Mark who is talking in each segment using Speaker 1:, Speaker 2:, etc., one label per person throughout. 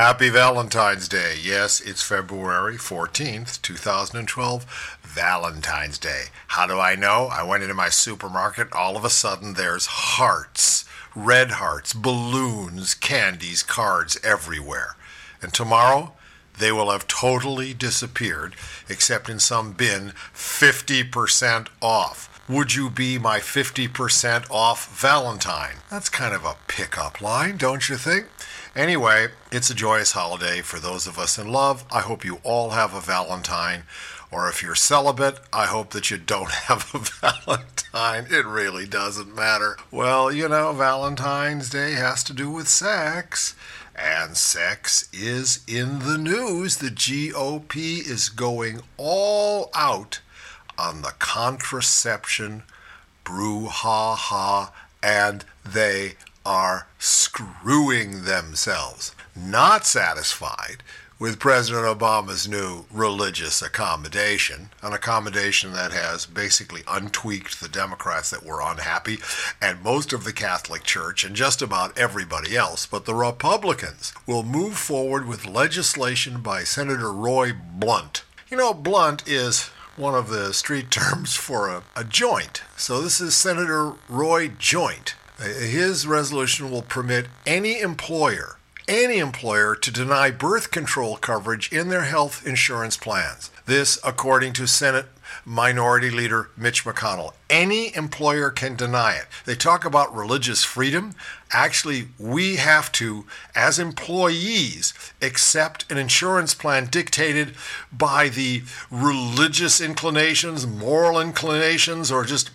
Speaker 1: Happy Valentine's Day. Yes, it's February 14th, 2012. Valentine's Day. How do I know? I went into my supermarket. All of a sudden, there's hearts, red hearts, balloons, candies, cards everywhere. And tomorrow, they will have totally disappeared, except in some bin 50% off. Would you be my 50% off Valentine? That's kind of a pickup line, don't you think? Anyway, it's a joyous holiday for those of us in love. I hope you all have a Valentine. Or if you're celibate, I hope that you don't have a Valentine. It really doesn't matter. Well, you know, Valentine's Day has to do with sex. And sex is in the news. The GOP is going all out on the contraception brouhaha, and they are screwing themselves. Not satisfied with President Obama's new religious accommodation, an accommodation that has basically untweaked the Democrats that were unhappy and most of the Catholic Church and just about everybody else. But the Republicans will move forward with legislation by Senator Roy Blunt. You know, Blunt is one of the street terms for a, a joint. So this is Senator Roy Joint. His resolution will permit any employer any employer to deny birth control coverage in their health insurance plans. This, according to Senate Minority Leader Mitch McConnell. Any employer can deny it. They talk about religious freedom. Actually, we have to, as employees, accept an insurance plan dictated by the religious inclinations, moral inclinations, or just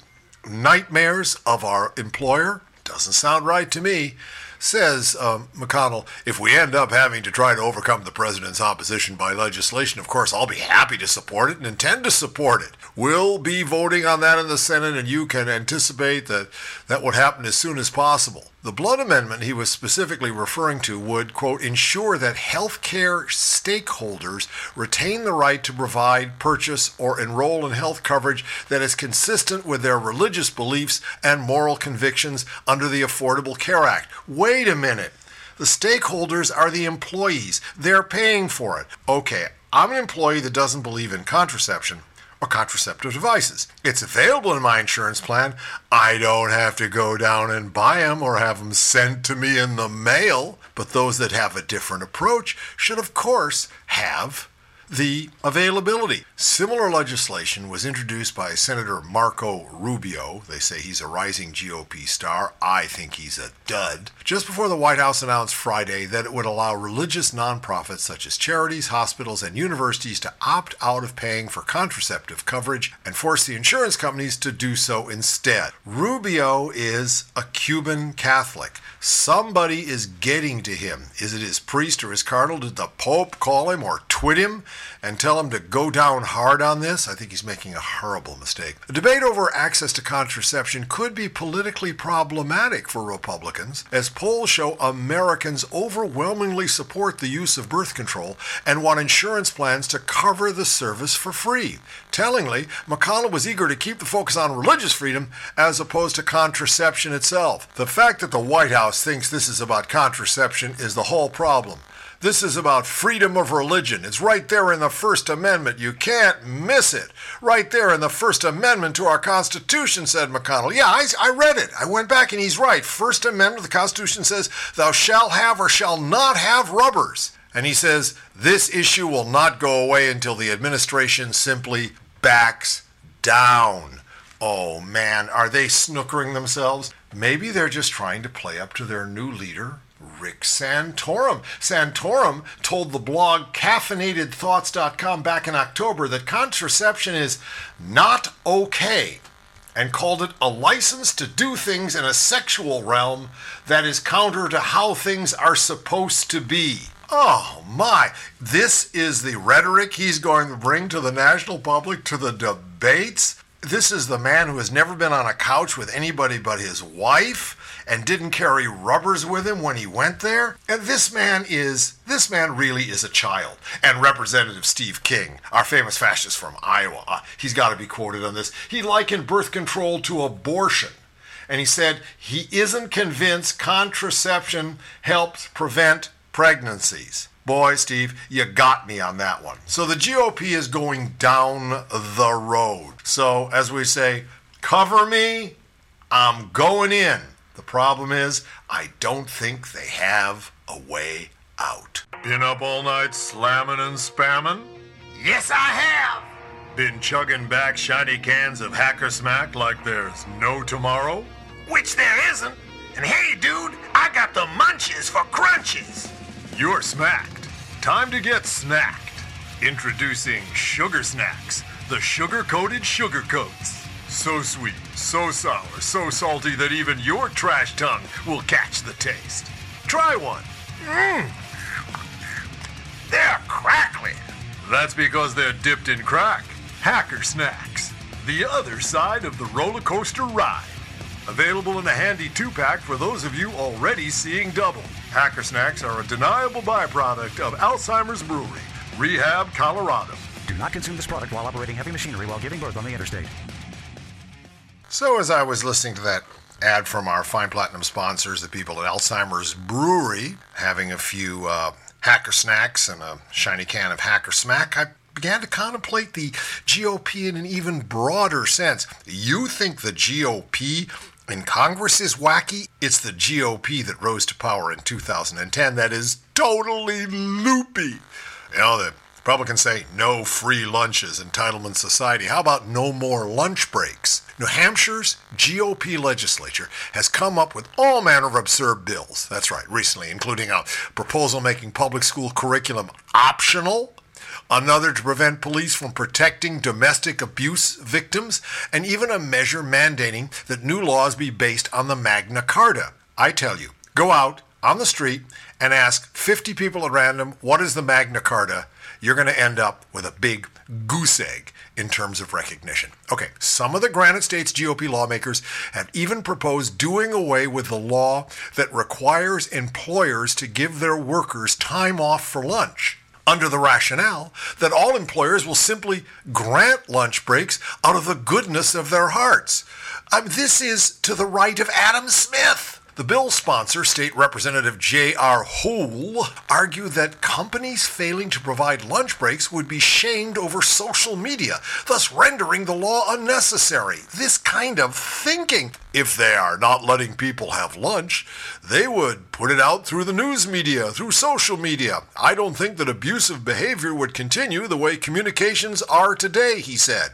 Speaker 1: nightmares of our employer. Doesn't sound right to me says um, McConnell, if we end up having to try to overcome the president's opposition by legislation, of course, I'll be happy to support it and intend to support it. We'll be voting on that in the Senate, and you can anticipate that that would happen as soon as possible. The Blunt Amendment he was specifically referring to would, quote, ensure that healthcare stakeholders retain the right to provide, purchase, or enroll in health coverage that is consistent with their religious beliefs and moral convictions under the Affordable Care Act. Wait a minute. The stakeholders are the employees. They're paying for it. Okay, I'm an employee that doesn't believe in contraception or contraceptive devices. It's available in my insurance plan. I don't have to go down and buy them or have them sent to me in the mail. But those that have a different approach should, of course, have the availability. Similar legislation was introduced by Senator Marco Rubio. They say he's a rising GOP star. I think he's a dud. Just before the White House announced Friday that it would allow religious nonprofits such as charities, hospitals, and universities to opt out of paying for contraceptive coverage and force the insurance companies to do so instead. Rubio is a Cuban Catholic. Somebody is getting to him. Is it his priest or his cardinal? Did the Pope call him or twit him and tell him to go down hard on this? I think he's making a horrible mistake. The debate over access to contraception could be politically problematic for Republicans, as polls show Americans overwhelmingly support the use of birth control and want insurance plans to cover the service for free. Tellingly, McConnell was eager to keep the focus on religious freedom as opposed to contraception itself. The fact that the White House thinks this is about contraception is the whole problem. This is about freedom of religion. It's right there in the First Amendment. You can't miss it. Right there in the First Amendment to our Constitution, said McConnell. Yeah, I, I read it. I went back and he's right. First Amendment of the Constitution says, Thou shalt have or shall not have rubbers. And he says, This issue will not go away until the administration simply backs down. Oh man, are they snookering themselves? Maybe they're just trying to play up to their new leader, Rick Santorum. Santorum told the blog caffeinatedthoughts.com back in October that contraception is not okay and called it a license to do things in a sexual realm that is counter to how things are supposed to be. Oh my, this is the rhetoric he's going to bring to the national public, to the debates. This is the man who has never been on a couch with anybody but his wife and didn't carry rubbers with him when he went there. And this man is, this man really is a child. And Representative Steve King, our famous fascist from Iowa, uh, he's got to be quoted on this. He likened birth control to abortion. And he said he isn't convinced contraception helps prevent pregnancies. Boy, Steve, you got me on that one. So the GOP is going down the road. So, as we say, cover me, I'm going in. The problem is, I don't think they have a way out. Been up all night slamming and spamming?
Speaker 2: Yes, I have.
Speaker 1: Been chugging back shiny cans of Hacker Smack like there's no tomorrow?
Speaker 2: Which there isn't. And hey, dude, I got the munches for crunches.
Speaker 1: You're smacked. Time to get snacked. Introducing Sugar Snacks, the sugar coated sugar coats. So sweet, so sour, so salty that even your trash tongue will catch the taste. Try one.
Speaker 2: Mmm. They're crackly.
Speaker 1: That's because they're dipped in crack. Hacker Snacks, the other side of the roller coaster ride. Available in a handy two pack for those of you already seeing double. Hacker Snacks are a deniable byproduct of Alzheimer's Brewery, Rehab, Colorado.
Speaker 3: Do not consume this product while operating heavy machinery while giving birth on the interstate.
Speaker 1: So, as I was listening to that ad from our Fine Platinum sponsors, the people at Alzheimer's Brewery, having a few uh, hacker snacks and a shiny can of hacker smack, I began to contemplate the GOP in an even broader sense. You think the GOP in Congress is wacky? It's the GOP that rose to power in 2010 that is totally loopy. You know, the Republicans say no free lunches, entitlement society. How about no more lunch breaks? New Hampshire's GOP legislature has come up with all manner of absurd bills. That's right, recently, including a proposal making public school curriculum optional another to prevent police from protecting domestic abuse victims, and even a measure mandating that new laws be based on the Magna Carta. I tell you, go out on the street and ask 50 people at random, what is the Magna Carta? You're going to end up with a big goose egg in terms of recognition. Okay, some of the Granite States GOP lawmakers have even proposed doing away with the law that requires employers to give their workers time off for lunch under the rationale that all employers will simply grant lunch breaks out of the goodness of their hearts. Um, this is to the right of Adam Smith. The bill sponsor, State Representative J.R. Houle, argued that companies failing to provide lunch breaks would be shamed over social media, thus rendering the law unnecessary. This kind of thinking, if they are not letting people have lunch, they would put it out through the news media, through social media. I don't think that abusive behavior would continue the way communications are today, he said.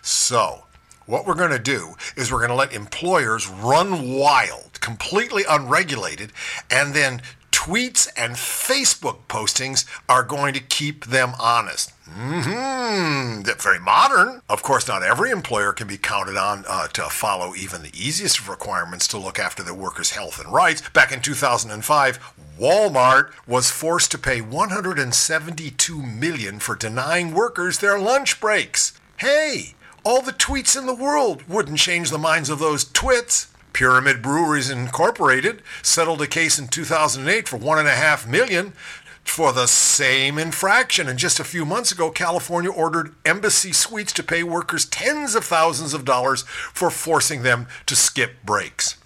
Speaker 1: So, what we're going to do is we're going to let employers run wild, completely unregulated, and then tweets and Facebook postings are going to keep them honest. Mm-hmm. Very modern. Of course, not every employer can be counted on uh, to follow even the easiest of requirements to look after their workers' health and rights. Back in 2005, Walmart was forced to pay 172 million for denying workers their lunch breaks. Hey, all the tweets in the world wouldn't change the minds of those twits. Pyramid Breweries Incorporated settled a case in 2008 for one and a half million for the same infraction. And just a few months ago, California ordered Embassy Suites to pay workers tens of thousands of dollars for forcing them to skip breaks.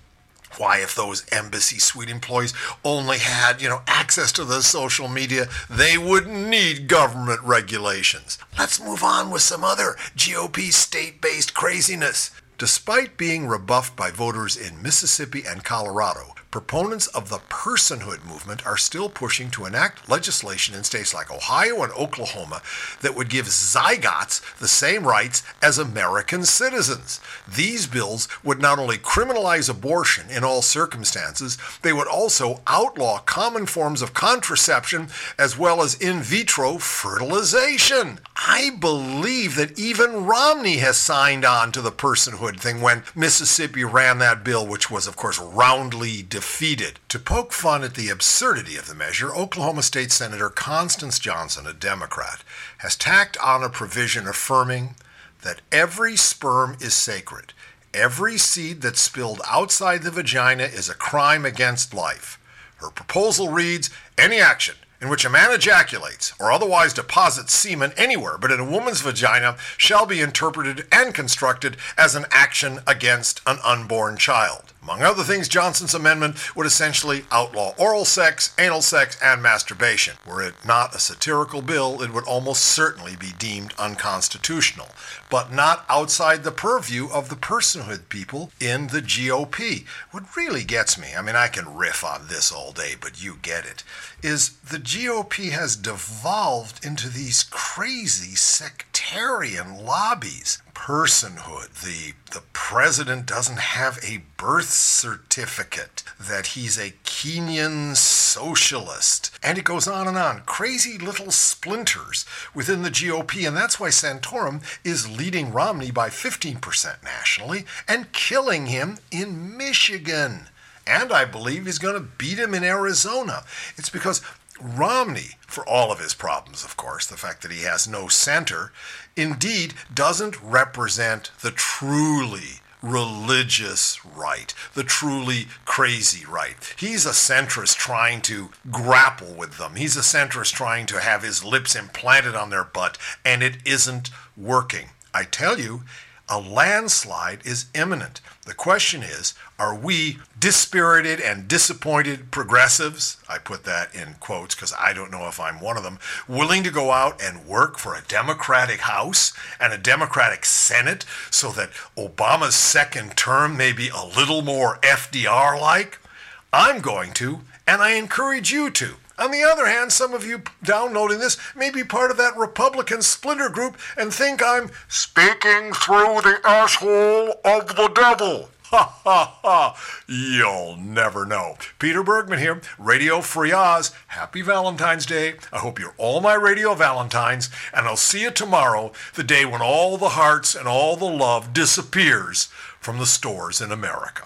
Speaker 1: Why, if those embassy suite employees only had, you know, access to the social media, they wouldn't need government regulations. Let's move on with some other GOP state-based craziness. Despite being rebuffed by voters in Mississippi and Colorado, proponents of the personhood movement are still pushing to enact legislation in states like Ohio and Oklahoma that would give zygotes the same rights as American citizens. These bills would not only criminalize abortion in all circumstances, they would also outlaw common forms of contraception as well as in vitro fertilization. I believe that even Romney has signed on to the personhood thing when Mississippi ran that bill, which was, of course, roundly defeated. To poke fun at the absurdity of the measure, Oklahoma State Senator Constance Johnson, a Democrat, has tacked on a provision affirming that every sperm is sacred. Every seed that's spilled outside the vagina is a crime against life. Her proposal reads Any action in which a man ejaculates or otherwise deposits semen anywhere but in a woman's vagina shall be interpreted and constructed as an action against an unborn child. Among other things, Johnson's amendment would essentially outlaw oral sex, anal sex, and masturbation. Were it not a satirical bill, it would almost certainly be deemed unconstitutional, but not outside the purview of the personhood people in the GOP. What really gets me, I mean, I can riff on this all day, but you get it, is the GOP has devolved into these crazy sectarian lobbies personhood. The the president doesn't have a birth certificate, that he's a Kenyan socialist. And it goes on and on. Crazy little splinters within the GOP, and that's why Santorum is leading Romney by 15% nationally and killing him in Michigan. And I believe he's going to beat him in Arizona. It's because Romney, for all of his problems, of course, the fact that he has no center, indeed doesn't represent the truly religious right, the truly crazy right. He's a centrist trying to grapple with them. He's a centrist trying to have his lips implanted on their butt, and it isn't working. I tell you, a landslide is imminent. The question is are we dispirited and disappointed progressives? I put that in quotes because I don't know if I'm one of them, willing to go out and work for a Democratic House and a Democratic Senate so that Obama's second term may be a little more FDR like? I'm going to, and I encourage you to. On the other hand, some of you downloading this may be part of that Republican splinter group and think I'm speaking through the asshole of the devil. Ha ha ha! You'll never know. Peter Bergman here, Radio Free Oz. Happy Valentine's Day. I hope you're all my Radio Valentines, and I'll see you tomorrow, the day when all the hearts and all the love disappears from the stores in America.